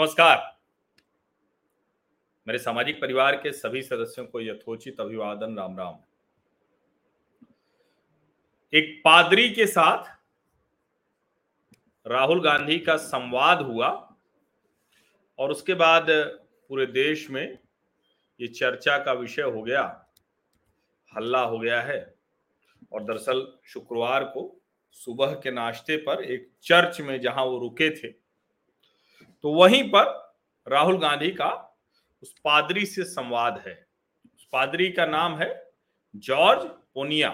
नमस्कार। मेरे सामाजिक परिवार के सभी सदस्यों को यथोचित अभिवादन, राम राम। एक पादरी के साथ राहुल गांधी का संवाद हुआ और उसके बाद पूरे देश में ये चर्चा का विषय हो गया, हल्ला हो गया है और दरअसल शुक्रवार को सुबह के नाश्ते पर एक चर्च में जहाँ वो रुके थे तो वहीं पर राहुल गांधी का उस पादरी से संवाद है। उस पादरी का नाम है जॉर्ज पोनिया।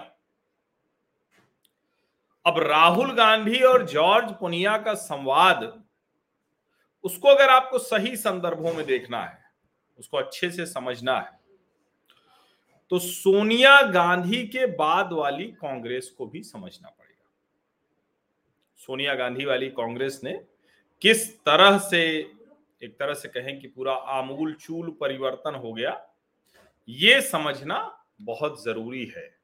अब राहुल गांधी और जॉर्ज पोनिया का संवाद, उसको अगर आपको सही संदर्भों में देखना है, उसको अच्छे से समझना है तो सोनिया गांधी के बाद वाली कांग्रेस को भी समझना पड़ेगा। सोनिया गांधी वाली कांग्रेस ने किस तरह से, एक तरह से कहें कि पूरा आमूल चूल परिवर्तन हो गया, ये समझना बहुत ज़रूरी है।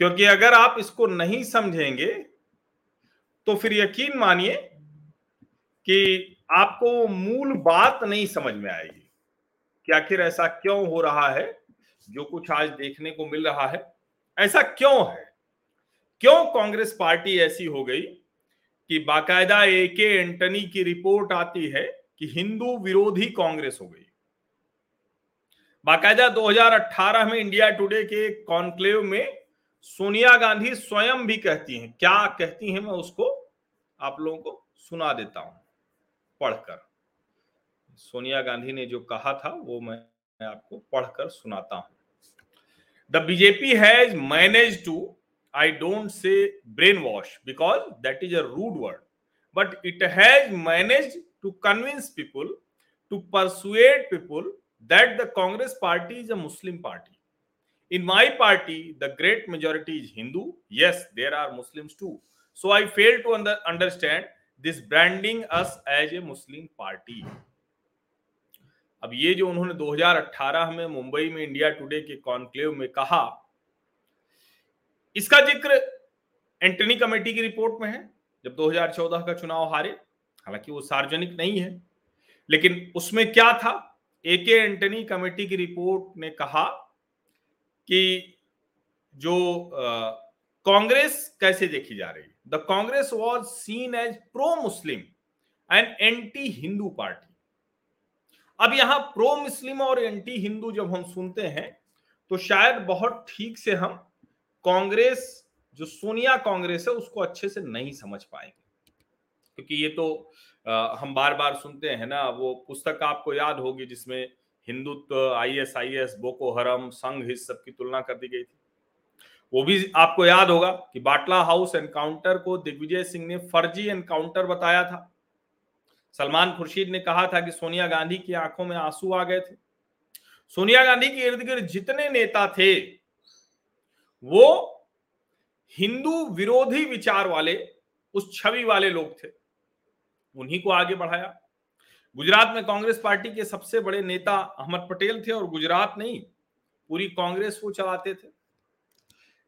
क्योंकि अगर आप इसको नहीं समझेंगे तो फिर यकीन मानिए कि आपको मूल बात नहीं समझ में आएगी कि आखिर ऐसा क्यों हो रहा है, जो कुछ आज देखने को मिल रहा है। ऐसा क्यों है? क्यों कांग्रेस पार्टी ऐसी हो गई कि बाकायदा ए के एंटनी की रिपोर्ट आती है कि हिंदू विरोधी कांग्रेस हो गई। बाकायदा 2018 में इंडिया टुडे के कॉन्क्लेव में सोनिया गांधी स्वयं भी कहती हैं। क्या कहती हैं मैं उसको आप लोगों को सुना देता हूँ पढ़कर। सोनिया गांधी ने जो कहा था वो मैं आपको पढ़कर सुनाता हूँ। The BJP has manage to I don't say brainwash because that is a rude word, but it has managed to convince people, to persuade people that the Congress party is a Muslim party. In my party, the great majority is Hindu. Yes, there are Muslims too. So I fail to under, understand this branding us as a Muslim party. अब ये जो उन्होंने 2018 में मुंबई में India today के conclave में कहा इसका ज़िक्र एंटनी कमेटी की रिपोर्ट में है, जब 2014 का चुनाव हारे। हालाँकि वो सार्वजनिक नहीं है, लेकिन उसमें क्या था? ए के एंटनी कमेटी की रिपोर्ट ने कहा कि जो कांग्रेस कैसे देखी जा रही the Congress was seen as pro Muslim and anti Hindu party अब यहाँ प्रो मुस्लिम और एंटी हिंदू जब हम सुनते हैं तो शायद बहुत ठीक से हम कांग्रेस जो सोनिया कांग्रेस है उसको अच्छे से नहीं समझ पाएँगे। क्योंकि ये तो आ, हम बार बार सुनते हैं ना वो पुस्तक आपको याद होगी जिसमें Hindutva I S I S Boko Haram Sangh इस सब की तुलना कर दी गई थी। वो भी आपको याद होगा कि बाटला हाउस एनकाउंटर को दिग्विजय सिंह ने फर्जी एनकाउंटर बताया था। सलमान खुर्शीद ने कहा था कि सोनिया गांधी की आँखों में आँसू आ गए थे। सोनिया गांधी के इर्द गिर्द जितने नेता थे वो हिंदू विरोधी विचार वाले, उस छवि वाले लोग थे। उन्हीं को आगे बढ़ाया। गुजरात में कांग्रेस पार्टी के सबसे बड़े नेता अहमद पटेल थे और गुजरात नहीं, पूरी कांग्रेस वो चलाते थे।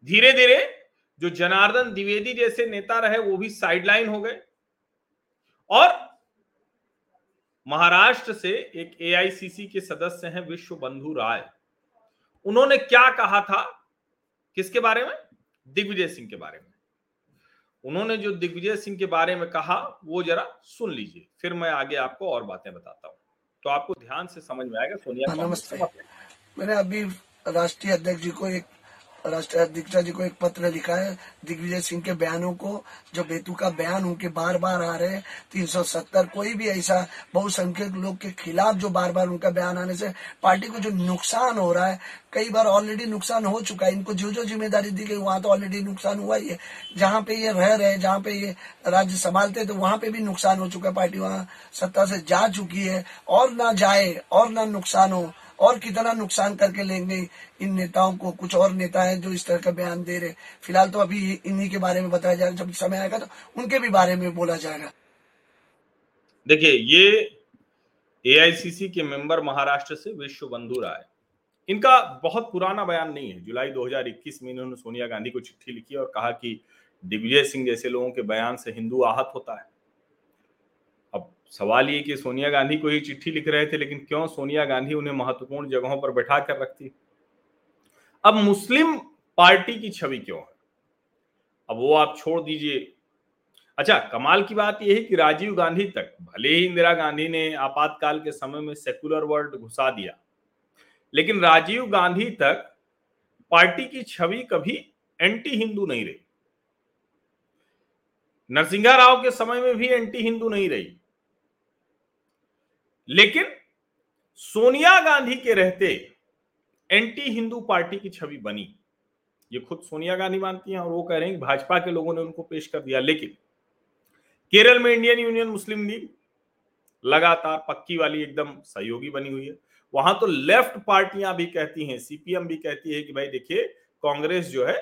धीरे धीरे जो जनार्दन द्विवेदी जैसे नेता रहे, वो भी साइडलाइन हो गए। और महाराष्ट्र से एक एआईसीसी के सदस्य हैं विश्व बंधु राय। उन्होंने क्या कहा था? किसके बारे में? दिग्विजय सिंह के बारे में। उन्होंने जो दिग्विजय सिंह के बारे में कहा, वो जरा सुन लीजिए, फिर मैं आगे आपको और बातें बताता हूँ। तो आपको ध्यान से समझ में आएगा सोनिया नमस्ते। मैंने अभी राष्ट्रीय अध्यक्ष जी को एक राष्ट्रीय अध्यक्ष जी को एक पत्र लिखा है। दिग्विजय सिंह के बयानों को, जो बेतु का बयान उनके बार बार आ रहे हैं, तीन सौ सत्तर। कोई भी ऐसा बहुसंख्यक लोग के खिलाफ जो बार बार उनका बयान आने से पार्टी को जो नुकसान हो रहा है, कई बार ऑलरेडी नुकसान हो चुका है। इनको जो जो ज़िम्मेदारी दी गई, वहाँ तो ऑलरेडी नुकसान हुआ ही है। जहाँ पे ये रह रहे जहाँ पे ये राज्य संभालते तो वहाँ पे भी नुकसान हो चुका है। पार्टी वहाँ सत्ता से जा चुकी है। और ना जाए, और ना नुकसान हो और कितना नुकसान करके लेंगे इन नेताओं को? कुछ और नेता हैं जो इस तरह का बयान दे रहे फ़िलहाल तो अभी इन्हीं के बारे में बताया जाएगा जब समय आएगा तो उनके भी बारे में बोला जाएगा। देखिए, ये एआईसीसी के मेंबर महाराष्ट्र से विश्व बंधु राय इनका बहुत पुराना बयान नहीं है। जुलाई 2021 में इन्होंने सोनिया गांधी को चिट्ठी लिखी और कहा कि दिग्विजय सिंह जैसे लोगों के बयान से हिंदू आहत होता है। सवाल ये कि सोनिया गांधी को ही चिट्ठी लिख रहे थे, लेकिन क्यों सोनिया गांधी उन्हें महत्वपूर्ण जगहों पर बैठा कर रखती? अब मुस्लिम पार्टी की छवि क्यों है? अब वो आप छोड़ दीजिए। अच्छा कमाल की बात यह है कि राजीव गांधी तक, भले ही इंदिरा गांधी ने आपातकाल के समय में सेकुलर वर्ल्ड घुसा दिया, लेकिन राजीव गांधी तक पार्टी की छवि कभी एंटी हिंदू नहीं रही। नरसिंहा राव के समय में भी एंटी हिंदू नहीं रही। लेकिन सोनिया गांधी के रहते एंटी हिंदू पार्टी की छवि बनी। ये खुद सोनिया गांधी मानती हैं और वो कह रहे हैं भाजपा के लोगों ने उनको पेश कर दिया, लेकिन केरल में इंडियन यूनियन, मुस्लिम लीग लगातार पक्की वाली एकदम सहयोगी बनी हुई है। वहाँ तो लेफ़्ट पार्टियाँ भी कहती हैं, सीपीएम भी कहती है कि भाई देखिए, कांग्रेस जो है,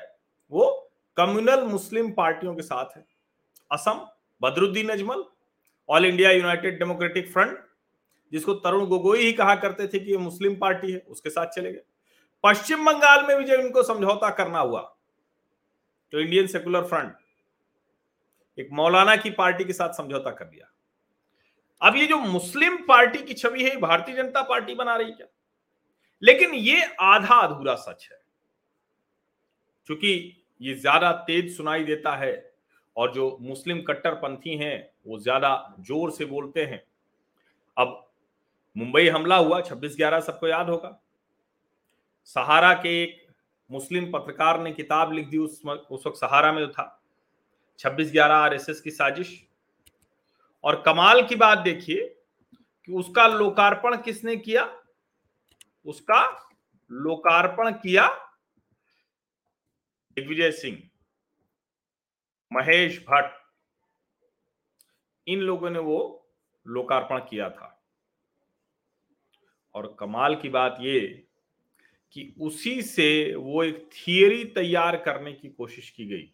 वो कम्युनल मुस्लिम पार्टियों के साथ है। Assam, Badruddin Ajmal, all India United Democratic Front जिसको तरुण गोगोई ही कहा करते थे कि ये मुस्लिम पार्टी है, उसके साथ चले गए। पश्चिम बंगाल में भी जब इनको समझौता करना हुआ तो इंडियन सेकुलर फ्रंट एक मौलाना की पार्टी के साथ समझौता कर दिया अब ये जो मुस्लिम पार्टी की छवि है भारतीय जनता पार्टी बना रही क्या? लेकिन ये आधा अधूरा सच है। क्योंकि ये ज़्यादा तेज सुनाई देता है और जो मुस्लिम कट्टरपंथी हैं, वो ज़्यादा ज़ोर से बोलते हैं। अब मुंबई हमला हुआ 26 ग्यारह सबको याद होगा। सहारा के एक मुस्लिम पत्रकार ने किताब लिख दी उस उस वक्त सहारा में था। 26 ग्यारह आरएसएस की साजिश। और कमाल की बात देखिए कि उसका लोकार्पण किसने किया? उसका लोकार्पण किया दिग्विजय सिंह, महेश भट्ट। इन लोगों ने वो लोकार्पण किया था। और कमाल की बात ये कि उसी से वो एक थियरी तैयार करने की कोशिश की गई।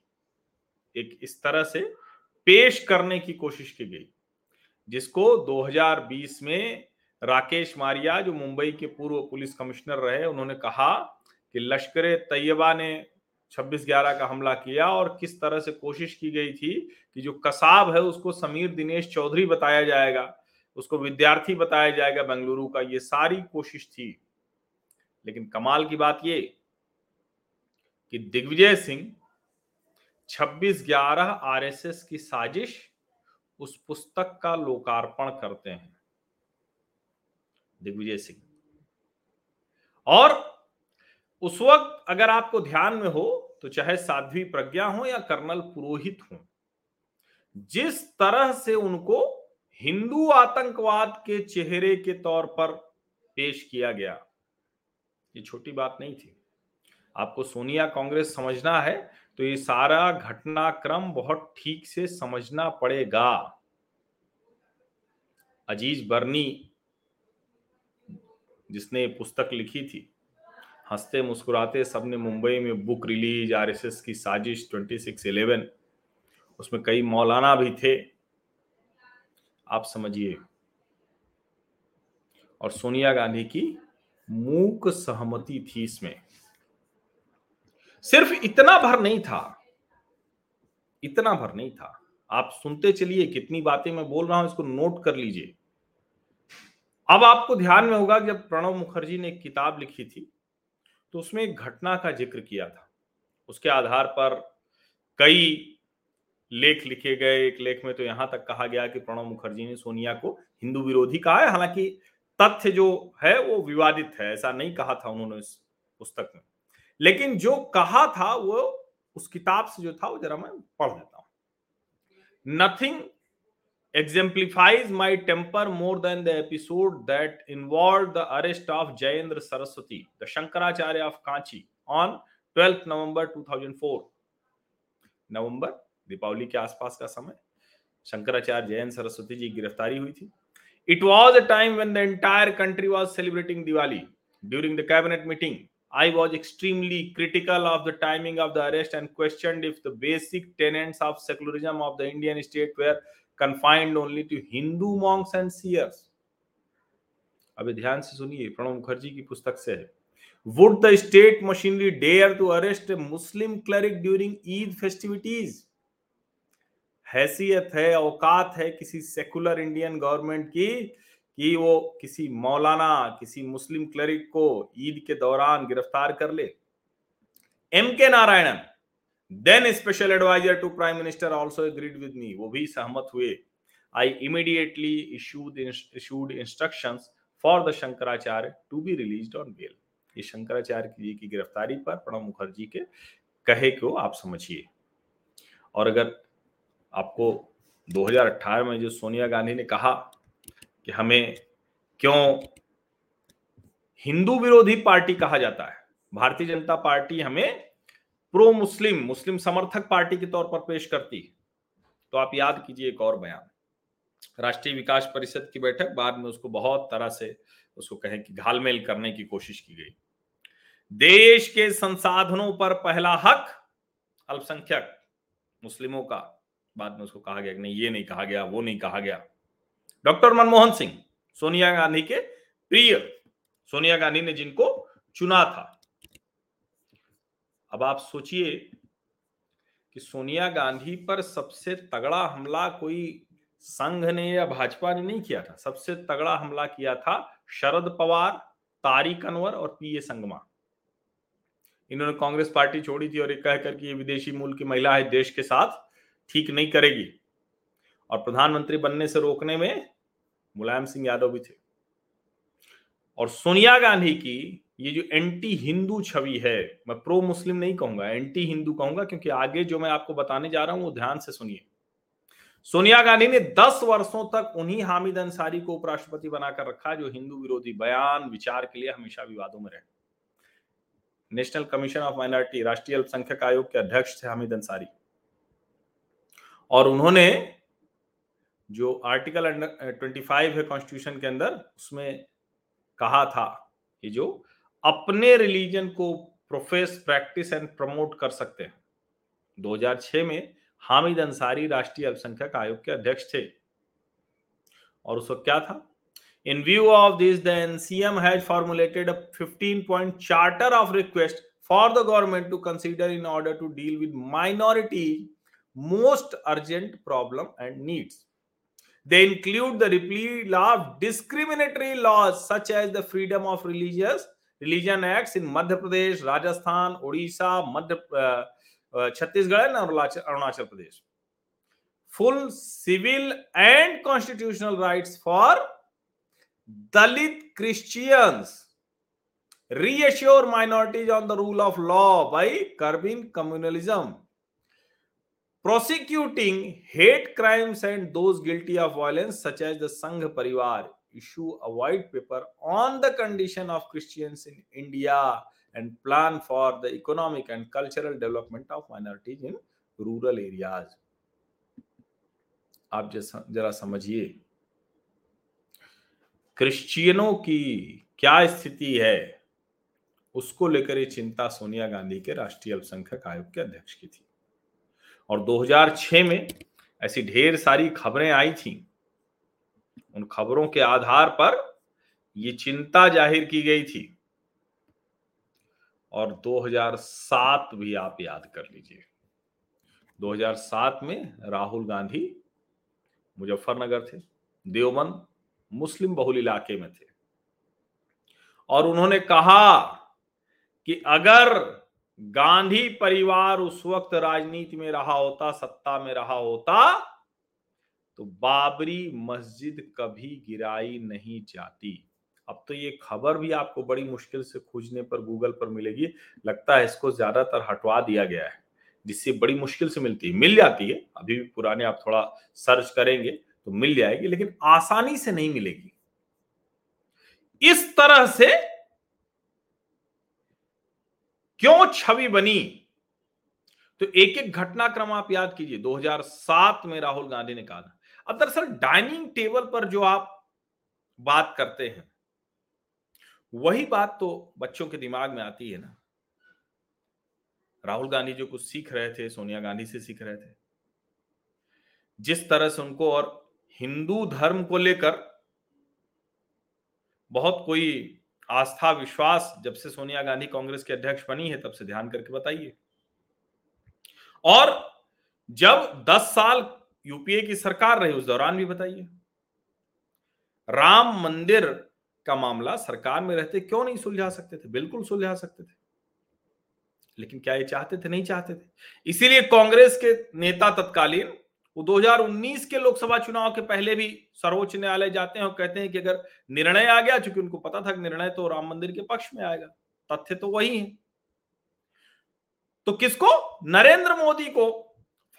एक इस तरह से पेश करने की कोशिश की गई, जिसको 2020 में राकेश मारिया, जो मुंबई के पूर्व पुलिस कमिश्नर रहे, उन्होंने कहा कि लश्कर तैयबा ने 26 ग्यारह का हमला किया और किस तरह से कोशिश की गई थी कि जो कसाब है उसको समीर दिनेश चौधरी बताया जाएगा। उसको विद्यार्थी बताया जाएगा बेंगलुरु का। ये सारी कोशिश थी। लेकिन कमाल की बात ये कि दिग्विजय सिंह 26 ग्यारह आरएसएस की साजिश उस पुस्तक का लोकार्पण करते हैं। दिग्विजय सिंह। और उस वक्त अगर आपको ध्यान में हो तो चाहे साध्वी प्रज्ञा हो या कर्नल पुरोहित हो, जिस तरह से उनको हिंदू आतंकवाद के चेहरे के तौर पर पेश किया गया। ये छोटी बात नहीं थी। आपको सोनिया कांग्रेस समझना है तो ये सारा घटनाक्रम बहुत ठीक से समझना पड़ेगा। अज़ीज़ बर्नी, जिसने पुस्तक लिखी थी, हँसते मुस्कुराते सबने मुंबई में बुक रिलीज़, आरएसएस की साजिश 2611 उसमें कई मौलाना भी थे। आप समझिए। और सोनिया गांधी की मूक सहमति थी इसमें। सिर्फ़ इतना भर नहीं था, इतना भर नहीं था। आप सुनते चलिए, कितनी बातें मैं बोल रहा हूँ, इसको नोट कर लीजिए। अब आपको ध्यान में होगा, जब प्रणब मुखर्जी ने एक किताब लिखी थी तो उसमें एक घटना का ज़िक्र किया था। उसके आधार पर कई लेख लिखे गए। एक लेख में तो यहाँ तक कहा गया कि प्रणब मुखर्जी ने सोनिया को हिंदू विरोधी कहा है। हालाँकि तथ्य जो है वो विवादित है, ऐसा नहीं कहा था उन्होंने इस पुस्तक में। लेकिन जो कहा था वो उस किताब से जो था वो जरा मैं पढ़ देता हूँ। Nothing exemplifies my temper more than the episode that involve the arrest of Jayendra Saraswati the Shankaracharya of Kanchi on twelfth November two thousand four नवंबर 2004 दीपावली के आसपास का समय। शंकराचार्य जयंत सरस्वती जी गिरफ्तारी हुई थी। It was a time when the entire country was celebrating Diwali during the cabinet meeting I was extremely critical of the timing of the arrest and question if the basic tenets of secularism of the Indian state were confined only to Hindu monks and seers अभी ध्यान से सुनिए, प्रणब मुखर्जी की पुस्तक से है। Would the state machinery dare to arrest Muslim cleric during Eid festivities हैसियत है, औकात है किसी सेकुलर इंडियन गवर्नमेंट की कि वो किसी मौलाना, किसी मुस्लिम क्लरिक को ईद के दौरान गिरफ़्तार कर ले। M K Narayanan then special adviser to prime minister also agreed with me वो भी सहमत हुए। I immediately issued issued instruction for the Shankaracharya to be released on bail ये शंकराचार्य जी की गिरफ्तारी पर प्रणब मुखर्जी के कहे को आप समझिए। और अगर आपको 2018 में जो सोनिया गांधी ने कहा कि हमें क्यों हिंदू विरोधी पार्टी कहा जाता है, भारतीय जनता पार्टी हमें प्रो मुस्लिम मुस्लिम समर्थक पार्टी के तौर पर पेश करती है। तो आप याद कीजिए एक और बयान। राष्ट्रीय विकास परिषद की बैठक बाद में उसको बहुत तरह से उसको कहें कि घालमेल करने की कोशिश की गई। देश के संसाधनों पर पहला हक, अल्पसंख्यक, मुस्लिमों का। बाद में उसको कहा गया कि नहीं, ये नहीं कहा गया, वो नहीं कहा गया। डॉक्टर मनमोहन सिंह, सोनिया गांधी के प्रिय, सोनिया गांधी ने जिनको चुना था। अब आप सोचिए कि सोनिया गांधी पर सबसे तगड़ा हमला कोई संघ ने या भाजपा ने नहीं किया था। सबसे तगड़ा हमला किया था शरद पवार, तारिक अनवर और पी ए संगमा। इन्होंने कांग्रेस पार्टी छोड़ी थी और ये कहकर कि ये विदेशी मूल की महिला है देश के साथ। ठीक नहीं करेगी। और प्रधानमंत्री बनने से रोकने में मुलायम सिंह यादव भी थे। और सोनिया गांधी की ये जो एंटी हिंदू छवि है, मैं प्रो मुस्लिम नहीं कहूँगा एंटी हिंदू कहूँगा, क्योंकि आगे जो मैं आपको बताने जा रहा हूँ वो ध्यान से सुनिए। सोनिया गांधी ने 10 वर्षों तक उन्हीं हामिद अंसारी को उपराष्ट्रपति बनाकर रखा, जो हिंदू विरोधी बयान, विचार के लिए हमेशा विवादों में रहे। नेशनल कमीशन ऑफ़ माइनॉरिटी, राष्ट्रीय अल्पसंख्यक आयोग के अध्यक्ष थे हामिद अंसारी। और उन्होंने जो आर्टिकल ट्वेंटी फाइव है कॉन्स्टिट्यूशन के अंदर, उसमें कहा था कि जो अपने रिलीजन को प्रोफेस प्रैक्टिस एंड प्रमोट कर सकते हैं। 2006 में हामिद अंसारी राष्ट्रीय अल्पसंख्यक आयोग के अध्यक्ष थे। और उस वक्त क्या था? In view of this the NCM has formulated a 15 point charter of request for the government to consider in order to deal with minority most urgent problem and needs. They include the repeal of discriminatory laws such as the Freedom of Religious Religion Acts in Madhya Pradesh, Rajasthan, Odisha, Madhya, uh, uh, Chhattisgarh and Arunachal Pradesh. Full civil and constitutional rights for Dalit Christians. Reassure minorities on the rule of law by curbing communalism prosecuting hate crimes and those guilty of violence such as the Sangh Parivar issue avoid paper on the condition of Christian in India and plan for the economic and cultural development of minorities in rural areas आप जरा समझिए। क्रिश्चियनों की क्या स्थिति है? उसको लेकर ये चिंता सोनिया गांधी के राष्ट्रीय अल्पसंख्यक आयोग के अध्यक्ष की थी। और 2006 में ऐसी ढेर सारी खबरें आई थी। उन खबरों के आधार पर ये चिंता ज़ाहिर की गई थी। और 2007 भी आप याद कर लीजिए। 2007 में राहुल गांधी मुजफ्फरनगर थे, देवबंद मुस्लिम बहुल इलाके में थे। और उन्होंने कहा कि अगर गांधी परिवार उस वक्त राजनीति में रहा होता, सत्ता में रहा होता तो बाबरी मस्जिद कभी गिराई नहीं जाती। अब तो ये खबर भी आपको बड़ी मुश्किल से खोजने पर गूगल पर मिलेगी। लगता है इसको ज़्यादातर हटवा दिया गया है, जिससे बड़ी मुश्किल से मिलती है। मिल जाती है, अभी भी पुराने आप थोड़ा सर्च करेंगे तो मिल जाएगी, लेकिन आसानी से नहीं मिलेगी। इस तरह से क्यों छवि बनी? तो एक एक घटनाक्रम आप याद कीजिए। 2007 में राहुल गांधी ने कहा था। अब दरअसल डाइनिंग टेबल पर जो आप बात करते हैं, वही बात तो बच्चों के दिमाग में आती है ना। राहुल गांधी जो कुछ सीख रहे थे, सोनिया गांधी से सीख रहे थे। जिस तरह से उनको और हिंदू धर्म को लेकर बहुत कोई आस्था, विश्वास, जब से सोनिया गांधी कांग्रेस के अध्यक्ष बनी है, तब से ध्यान करके बताइए। और जब 10 साल यूपीए की सरकार रही, उस दौरान भी बताइए। राम मंदिर का मामला सरकार में रहते क्यों नहीं सुलझा सकते थे? बिल्कुल सुलझा सकते थे। लेकिन क्या ये चाहते थे? नहीं चाहते थे। इसीलिए कांग्रेस के नेता तत्कालीन वो 2019 के लोकसभा चुनाव के पहले भी सर्वोच्च न्यायालय जाते हैं और कहते हैं कि अगर निर्णय आ गया, चूँकि उनको पता था कि निर्णय तो राम मंदिर के पक्ष में आएगा, तथ्य तो वही है। तो किसको? नरेंद्र मोदी को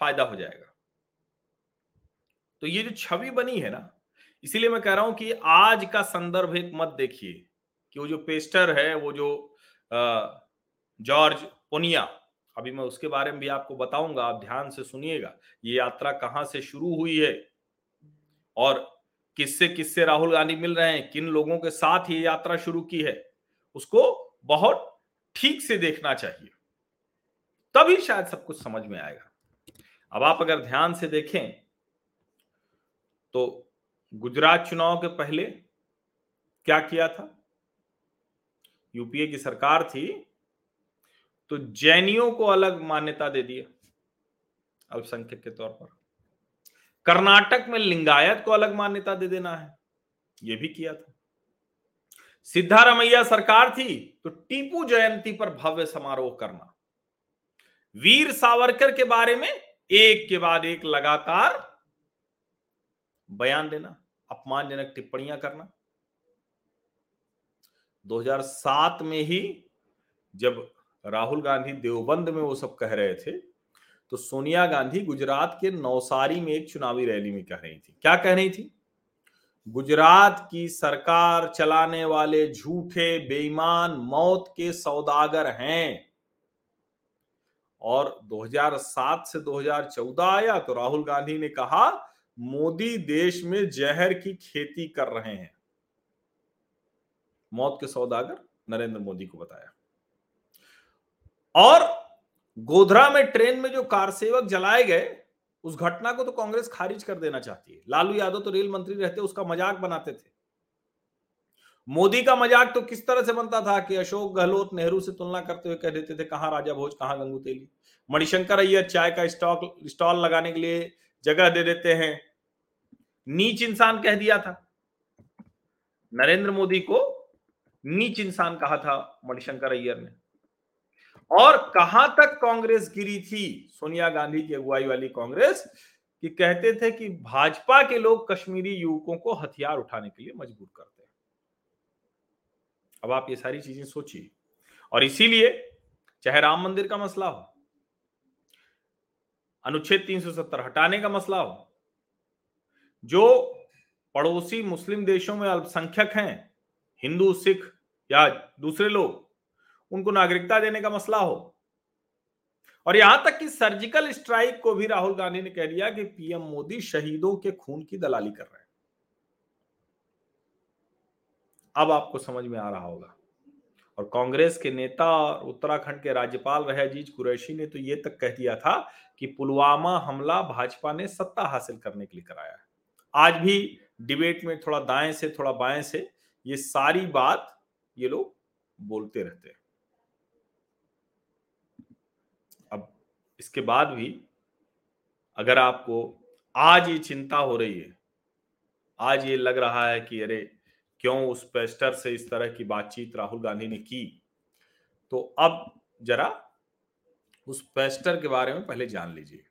फ़ायदा हो जाएगा। तो ये जो छवि बनी है ना, इसीलिए मैं कह रहा हूँ कि आज का संदर्भ एक मत देखिए कि वो जो पेस्टर है, वो जो जॉर्ज पुनिया अभी मैं उसके बारे में भी आपको बताऊँगा, आप ध्यान से सुनिएगा। ये यात्रा कहाँ से शुरू हुई है और किससे किससे राहुल गांधी मिल रहे हैं, किन लोगों के साथ ये यात्रा शुरू की है, उसको बहुत ठीक से देखना चाहिए। तभी शायद सब कुछ समझ में आएगा। अब आप अगर ध्यान से देखें तो गुजरात चुनाव के पहले क्या किया था? यूपीए की सरकार थी तो जैनियों को अलग मान्यता दे दिया अल्पसंख्यक के तौर पर। कर्नाटक में लिंगायत को अलग मान्यता दे देना है यह भी किया था। सिद्धारमैया सरकार थी तो टीपू जयंती पर भव्य समारोह करना। वीर सावरकर के बारे में एक के बाद एक लगातार बयान देना, अपमानजनक टिप्पणियाँ करना। 2007 में ही जब राहुल गांधी देवबंद में वो सब कह रहे थे। तो सोनिया गांधी गुजरात के नौसारी में एक चुनावी रैली में कह रही थी। क्या कह रही थी? गुजरात की सरकार चलाने वाले झूठे, बेईमान, मौत के सौदागर हैं। और 2007 से 2014 आया तो राहुल गांधी ने कहा, मोदी देश में जहर की खेती कर रहे हैं। मौत के सौदागर नरेंद्र मोदी को बताया। और गोधरा में ट्रेन में जो कार सेवक जलाए गए, उस घटना को तो कांग्रेस खारिज कर देना चाहती है। लालू यादव तो रेल मंत्री रहते, उसका मज़ाक बनाते थे। मोदी का मज़ाक तो किस तरह से बनता था कि अशोक गहलोत नेहरू से तुलना करते हुए कह देते थे, कहाँ राजा भोज, कहाँ गंगू तेली? मणिशंकर अय्यर चाय का स्टॉक, स्टॉल लगाने के लिए जगह दे देते हैं। नीच इंसान कह दिया था। नरेंद्र मोदी को नीच इंसान कहा था मणिशंकर अय्यर ने। और कहाँ तक कांग्रेस गिरी थी? सोनिया गांधी की अगुवाई वाली कांग्रेस, कि कहते थे कि भाजपा के लोग कश्मीरी युवकों को हथियार उठाने के लिए मजबूर करते हैं। अब आप ये सारी चीज़ें सोचिए। और इसीलिए चाहे राम मंदिर का मसला हो, अनुच्छेद 370 हटाने का मसला हो, जो पड़ोसी मुस्लिम देशों में अल्पसंख्यक हैं, हिंदू, सिख या दूसरे लोग उनको नागरिकता देने का मसला हो। और यहाँ तक कि सर्जिकल स्ट्राइक को भी राहुल गांधी ने कह दिया कि पीएम मोदी शहीदों के खून की दलाली कर रहे हैं। अब आपको समझ में आ रहा होगा। और कांग्रेस के नेता और उत्तराखंड के राज्यपाल रहे अज़ीज़ कुरैशी ने तो ये तक कह दिया था कि पुलवामा हमला भाजपा ने सत्ता हासिल करने के लिए कराया है। आज भी डिबेट में थोड़ा दाएँ से, थोड़ा बाएँ से ये सारी बात ये लोग बोलते रहते हैं। इसके बाद भी अगर आपको आज ये चिंता हो रही है, आज ये लग रहा है कि अरे, क्यों उस पेस्टर से इस तरह की बातचीत राहुल गांधी ने की? तो अब जरा उस पेस्टर के बारे में पहले जान लीजिए।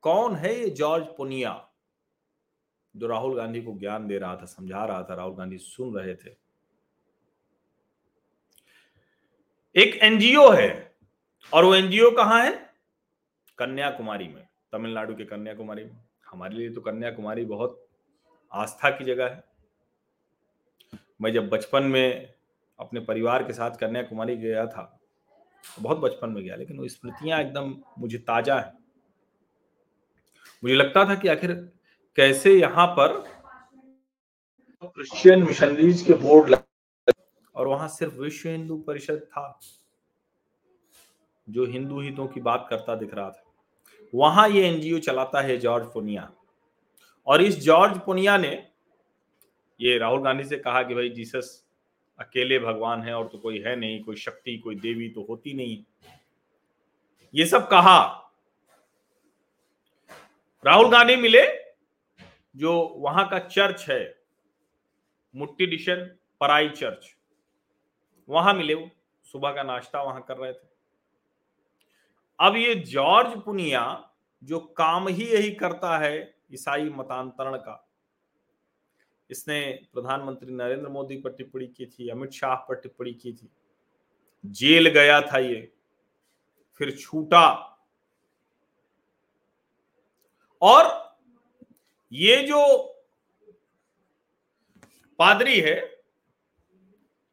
कौन है ये जॉर्ज पुनिया जो राहुल गांधी को ज्ञान दे रहा था, समझा रहा था, राहुल गांधी सुन रहे थे? एक एनजीओ है। और वो एनजीओ कहाँ है? कन्याकुमारी में, तमिलनाडु के कन्याकुमारी में। हमारे लिए तो कन्याकुमारी बहुत आस्था की जगह है। मैं जब बचपन में अपने परिवार के साथ कन्याकुमारी गया था, बहुत बचपन में गया, लेकिन वो स्मृतियाँ एकदम मुझे ताज़ा है। मुझे लगता था कि आखिर कैसे यहाँ पर क्रिश्चियन मिशनरीज के बोर्ड और वहाँ सिर्फ़ विश्व हिंदू परिषद था। जो हिंदू हितों की बात करता दिख रहा था। वहाँ ये एनजीओ चलाता है जॉर्ज पुनिया। और इस जॉर्ज पुनिया ने ये राहुल गांधी से कहा कि भाई जीसस अकेले भगवान है और तो कोई है नहीं, कोई शक्ति, कोई देवी तो होती नहीं। ये सब कहा। राहुल गांधी मिले जो वहाँ का चर्च है, मुट्टी डिशन पराई चर्च। वहाँ मिले वो, सुबह का नाश्ता वहाँ कर रहे थे। अब ये जॉर्ज पुनिया जो काम ही यही करता है ईसाई मतांतरण का। इसने प्रधानमंत्री नरेंद्र मोदी पर टिप्पणी की थी, अमित शाह पर टिप्पणी की थी। जेल गया था ये, फिर छूटा। और ये जो पादरी है,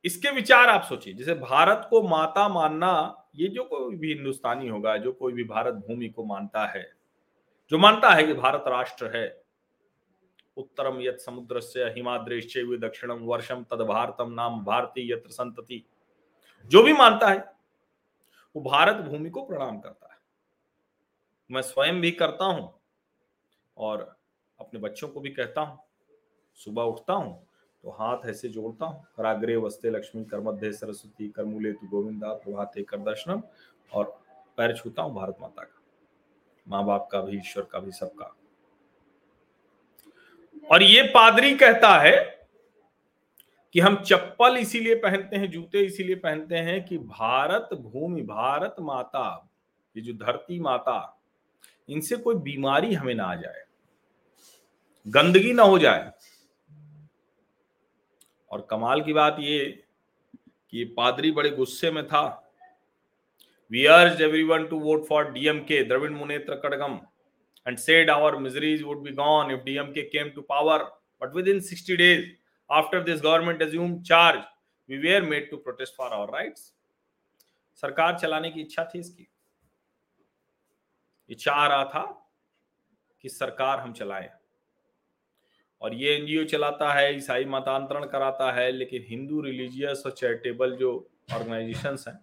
इसके विचार आप सोचिए, जैसे भारत को माता मानना ये जो कोई भी हिंदुस्तानी होगा, जो कोई भी भारत भूमि को मानता है, जो मानता है कि भारत राष्ट्र है, उत्तरम यत समुद्र से हिमाद्रेश दक्षिणम वर्षम तद भारतम नाम भारती यत्र संतति जो भी मानता है, वो भारत भूमि को प्रणाम करता है। मैं स्वयं भी करता हूँ और अपने बच्चों को भी कहता हूँ, सुबह उठता हूँ तो हाथ ऐसे जोड़ता हूँ। कराग्रे वस्ते लक्ष्मी कर मध्य सरस्वती, करमूले तु गोविंदा, प्रभाते कर दर्शनम और पैर छूता हूँ भारत माता का। माँ बाप का भी, ईश्वर का भी, सबका। और ये पादरी कहता है कि हम चप्पल इसीलिए पहनते हैं, जूते इसीलिए पहनते हैं कि भारत भूमि, भारत माता, ये जो धरती माता, इनसे कोई बीमारी हमें ना आ जाए। गंदगी ना हो जाए। और कमाल की बात ये कि पादरी बड़े गुस्से में था। We urge every one to vote for DMK Dravida Munnetra Kazhagam and said our miseries would be gone if DMK came to power but within sixty days after this government assume charge we were made to protest for our right सरकार चलाने की इच्छा थी इसकी। इच्छा आ रहा था कि सरकार हम चलाएँ। और ये एनजीओ चलाता है, ईसाई मतांतरण कराता है, लेकिन हिंदू रिलीजियस और चैरिटेबल जो ऑर्गेनाइजेशन हैं,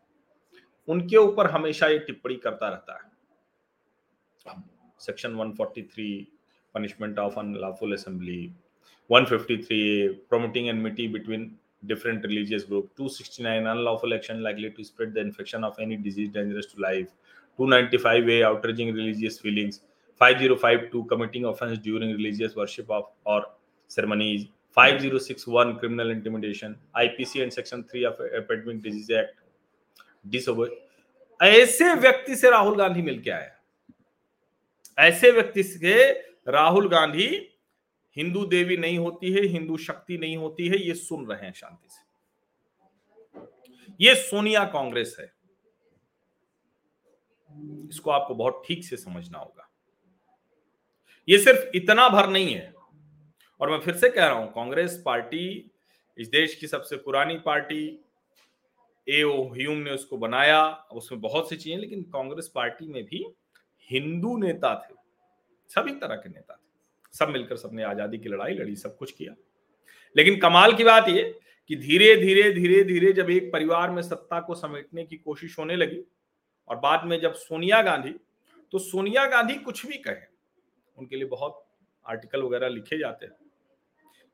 उनके ऊपर हमेशा ये टिप्पणी करता रहता है। Section 143 punishment of unlawful assembly 153 promoting enmity between different religious group 269 unlawful action likely to spread the infection of any disease dangerous to life 295 A outraging religious feelings 5052 committing offense during religious worship of or ceremonies 5061 criminal intimidation ipc and section 3 of epidemic disease act disobey ऐसे व्यक्ति से राहुल गांधी मिलके आया ऐसे व्यक्ति से राहुल गांधी हिंदू देवी नहीं होती है हिंदू शक्ति नहीं होती है ये सुन रहे हैं शांति से ये सोनिया कांग्रेस है इसको आपको बहुत ठीक से समझना होगा ये सिर्फ़ इतना भर नहीं है। और मैं फिर से कह रहा हूँ, कांग्रेस पार्टी इस देश की सबसे पुरानी पार्टी ए ओ ह्यूम ने उसको बनाया उसमें बहुत सी चीज़ें, लेकिन कांग्रेस पार्टी में भी हिंदू नेता थे सभी तरह के नेता थे। सब मिलकर सबने आज़ादी की लड़ाई लड़ी, सब कुछ किया। लेकिन कमाल की बात यह कि धीरे धीरे धीरे धीरे जब एक परिवार में सत्ता को समेटने की कोशिश होने लगी, और बाद में जब सोनिया गांधी तो सोनिया गांधी कुछ भी कहे उनके लिए बहुत आर्टिकल वगैरह लिखे जाते हैं।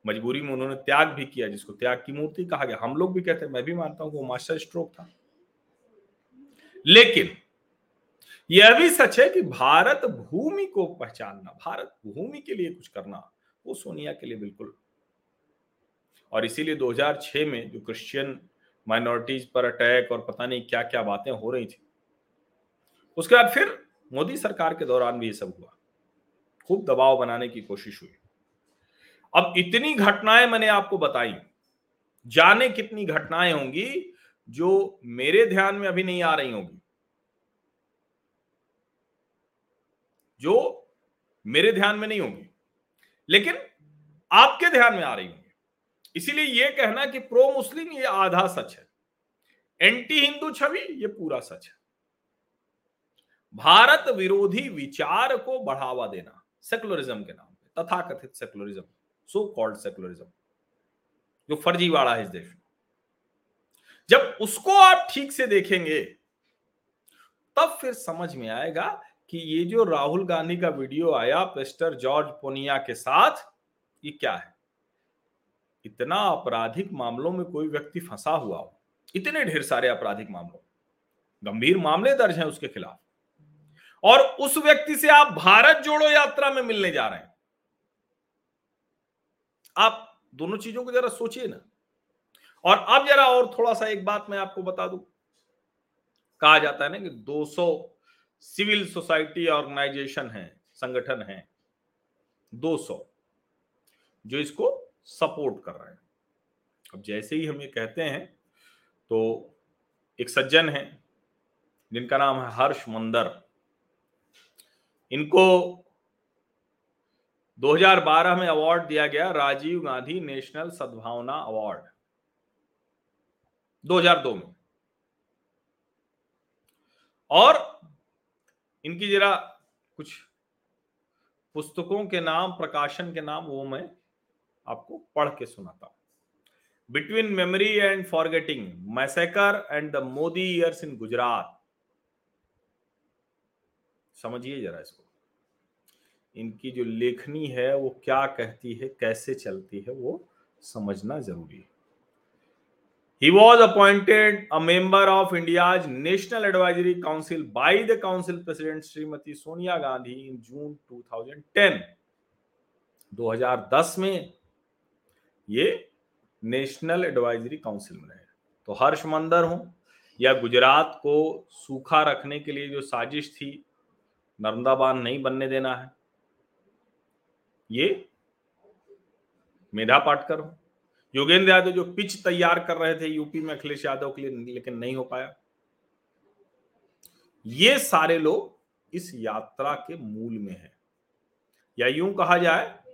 मजबूरी में उन्होंने त्याग भी किया, जिसको त्याग की मूर्ति कहा गया। हम लोग भी कहते हैं, मैं भी मानता हूँ, वो मास्टर स्ट्रोक था। लेकिन यह भी सच है कि भारत भूमि को पहचानना, भारत भूमि के लिए कुछ करना, वो सोनिया के लिए बिल्कुल। और इसीलिए 2006 में जो क्रिश्चियन माइनॉरिटीज पर अटैक और पता नहीं क्या क्या बातें हो रही थी, उसके बाद फिर मोदी सरकार के दौरान भी ये सब हुआ। खूब दबाव बनाने की कोशिश हुई। अब इतनी घटनाएँ मैंने आपको बताई, जाने कितनी घटनाएँ होंगी जो मेरे ध्यान में अभी नहीं आ रही होंगी। जो मेरे ध्यान में नहीं होंगी, लेकिन आपके ध्यान में आ रही होंगी। इसीलिए यह कहना कि प्रो मुस्लिम ये आधा सच है, एंटी हिंदू छवि ये पूरा सच है। भारत विरोधी विचार को बढ़ावा देना सेकुलरिज्म के नाम पे, तथाकथित सेकुलरिज्म सो कॉल्ड सेकुलरिज्म जो फर्जीवाड़ा है इस देश में। जब उसको आप ठीक से देखेंगे, तब फिर समझ में आएगा कि ये जो राहुल गांधी का वीडियो आया पेस्टर जॉर्ज पोनिया के साथ, ये क्या है? इतना आपराधिक मामलों में कोई व्यक्ति फंसा हुआ हो, इतने ढेर सारे आपराधिक मामलों, गंभीर मामले दर्ज हैं उसके खिलाफ। और उस व्यक्ति से आप भारत जोड़ो यात्रा में मिलने जा रहे हैं। आप दोनों चीज़ों को जरा सोचिए ना। और अब जरा और थोड़ा सा एक बात मैं आपको बता दूँ। कहा जाता है ना कि 200 सिविल सोसाइटी ऑर्गेनाइजेशन है, संगठन है 200 जो इसको सपोर्ट कर रहे हैं। अब जैसे ही हम ये कहते हैं तो एक सज्जन है, जिनका नाम है हर्ष मंदर। इनको 2012 में अवार्ड दिया गया राजीव गांधी नेशनल सद्भावना अवार्ड 2002 में। और इनकी जरा कुछ पुस्तकों के नाम, प्रकाशन के नाम वो मैं आपको पढ़ के सुनाता हूँ। Between memory and forgetting massacre and the Modi years in Gujarat समझिए जरा इसको इनकी जो लेखनी है वो क्या कहती है कैसे चलती है वो समझना ज़रूरी है He was appointed a member of India's National Advisory Council by the Council President Srimati Sonia Gandhi in June 2010. 2010 में ये नेशनल एडवाइजरी काउंसिल में रहे तो हर्ष मंदर हो या गुजरात को सूखा रखने के लिए जो साजिश थी नर्मदा बाँध नहीं बनने देना है। ये मेधा पाटकर हो। योगेंद्र यादव जो पिच तैयार कर रहे थे यूपी में, अखिलेश यादव के लिए, लेकिन नहीं हो पाया। ये सारे लोग इस यात्रा के मूल में है। या यूँ कहा जाए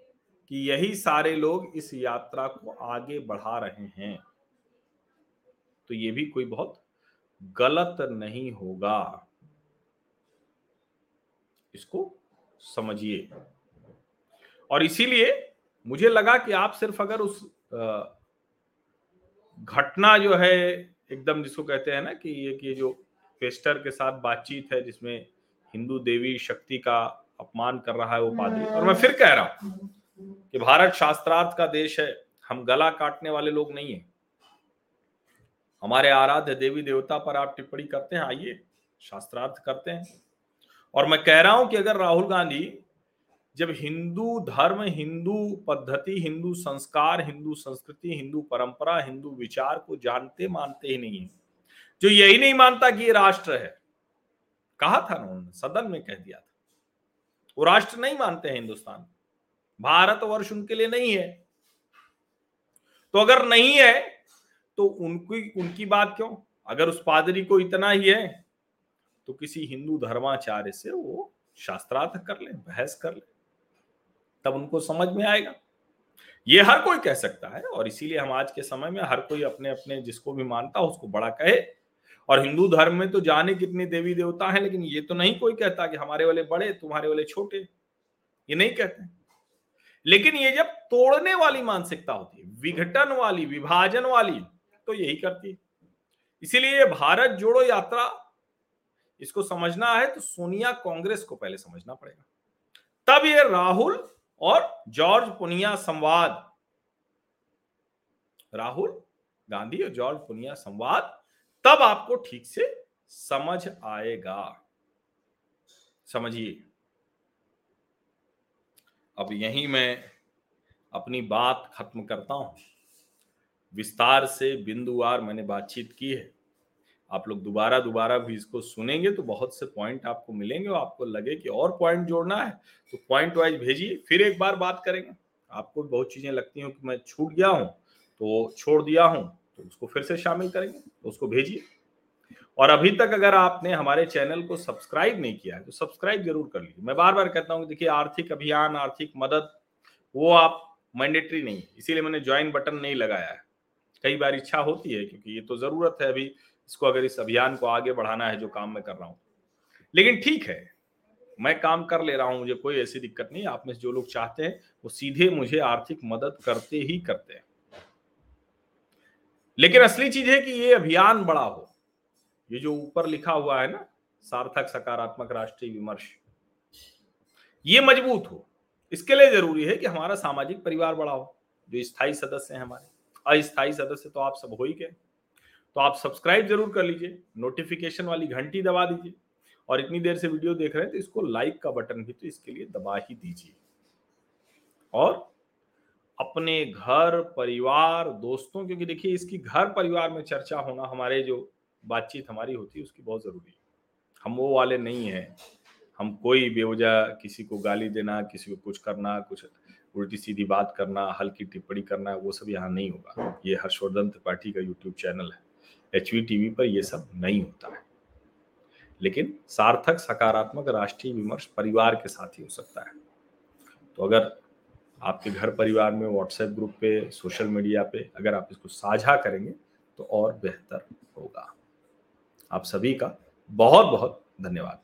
कि यही सारे लोग इस यात्रा को आगे बढ़ा रहे हैं। तो ये भी कोई बहुत गलत नहीं होगा। इसको समझिए। और इसीलिए मुझे लगा कि आप सिर्फ़ अगर उस घटना जो है, एकदम जिसको कहते हैं ना कि ये कि जो पेस्टर के साथ बातचीत है, जिसमें हिंदू देवी शक्ति का अपमान कर रहा है वो पादरी। और मैं फिर कह रहा हूँ कि भारत शास्त्रार्थ का देश है, हम गला काटने वाले लोग नहीं है। हमारे आराध्य देवी देवता पर आप टिप्पणी करते हैं, आइए, शास्त्रार्थ करते हैं। और मैं कह रहा हूँ कि अगर राहुल गांधी जब हिंदू धर्म, हिंदू पद्धति, हिंदू संस्कार, हिंदू संस्कृति, हिंदू परंपरा, हिंदू विचार को जानते मानते ही नहीं है, जो यही नहीं मानता कि ये राष्ट्र है, कहा था उन्होंने, सदन में कह दिया था। वो राष्ट्र नहीं मानते हैं हिंदुस्तान भारत वर्ष उनके लिए नहीं है। तो अगर नहीं है तो उनकी उनकी बात क्यों? अगर उस पादरी को इतना ही है तो किसी हिंदू धर्माचार्य से वो शास्त्रार्थ कर ले, बहस कर ले, तब उनको समझ में आएगा। ये हर कोई कह सकता है और इसीलिए हम आज के समय में हर कोई अपने अपने जिसको भी मानता है उसको बड़ा कहे। और हिंदू धर्म में तो जाने कितने देवी देवता हैं, लेकिन ये तो नहीं कोई कहता कि हमारे वाले बड़े, तुम्हारे वाले छोटे। ये नहीं कहते। लेकिन ये जब तोड़ने वाली मानसिकता होती है, विघटन वाली, विभाजन वाली तो यही करती है। इसीलिए भारत जोड़ो यात्रा इसको समझना है तो सोनिया कांग्रेस को पहले समझना पड़ेगा। तब ये राहुल और जॉर्ज पुनिया संवाद। राहुल गांधी और जॉर्ज पुनिया संवाद, तब आपको ठीक से समझ आएगा। समझिए। अब यहीं मैं अपनी बात खत्म करता हूँ। विस्तार से बिंदुवार मैंने बातचीत की है। आप लोग दोबारा दोबारा भी इसको सुनेंगे तो बहुत से पॉइंट आपको मिलेंगे और आपको लगे कि और पॉइंट जोड़ना है। तो पॉइंट वाइज भेजिए, फिर एक बार बात करेंगे। आपको बहुत चीज़ें लगती हैं कि मैं छूट गया हूँ तो छोड़ दिया हूँ तो उसको फिर से शामिल करेंगे तो उसको भेजिए। और अभी तक अगर आपने हमारे चैनल को सब्सक्राइब नहीं किया है तो सब्सक्राइब ज़रूर कर लीजिए। मैं बार बार कहता हूँ देखिए, आर्थिक अभियान, आर्थिक मदद, वो आप मैंडेटरी नहीं इसीलिए मैंने ज्वाइन बटन नहीं लगाया है। कई बार इच्छा होती है, क्योंकि ये तो ज़रूरत है अभी इसको अगर इस अभियान को आगे बढ़ाना है जो काम मैं कर रहा हूँ। लेकिन ठीक है, मैं काम कर ले रहा हूँ, मुझे कोई ऐसी दिक्कत नहीं, आप में जो लोग चाहते हैं, वो सीधे मुझे आर्थिक मदद करते ही करते हैं। लेकिन असली चीज़ है कि ये अभियान बड़ा हो, ये जो ऊपर लिखा हुआ है ना, सार्थक सकारात्मक राष्ट्रीय विमर्श, ये मज़बूत हो। इसके लिए ज़रूरी है कि हमारा सामाजिक परिवार बड़ा हो, जो स्थायी सदस्य है हमारे। अस्थायी सदस्य तो आप सब हो ही गए। तो आप सब्सक्राइब ज़रूर कर लीजिए नोटिफिकेशन वाली घंटी दबा दीजिए और इतनी देर से वीडियो देख रहे हैं तो इसको लाइक का बटन भी तो इसके लिए दबा ही दीजिए। और अपने घर, परिवार, दोस्तों, क्योंकि देखिए इसकी घर परिवार में चर्चा होना हमारे जो बातचीत हमारी होती है, उसकी बहुत ज़रूरी है। हम वो वाले नहीं हैं। हम कोई बेवजह किसी को गाली देना, किसी को कुछ करना, कुछ उल्टी सीधी बात करना, हल्की टिप्पणी करना, वो सब यहाँ नहीं होगा। ये हर्षवर्धन त्रिपाठी का यूट्यूब चैनल है। एच टीवी पर यह सब नहीं होता है। लेकिन सार्थक सकारात्मक राष्ट्रीय विमर्श परिवार के साथ ही हो सकता है। तो अगर आपके घर परिवार में व्हाट्सएप ग्रुप पे सोशल मीडिया पे अगर आप इसको साझा करेंगे तो और बेहतर होगा। आप सभी का बहुत बहुत धन्यवाद।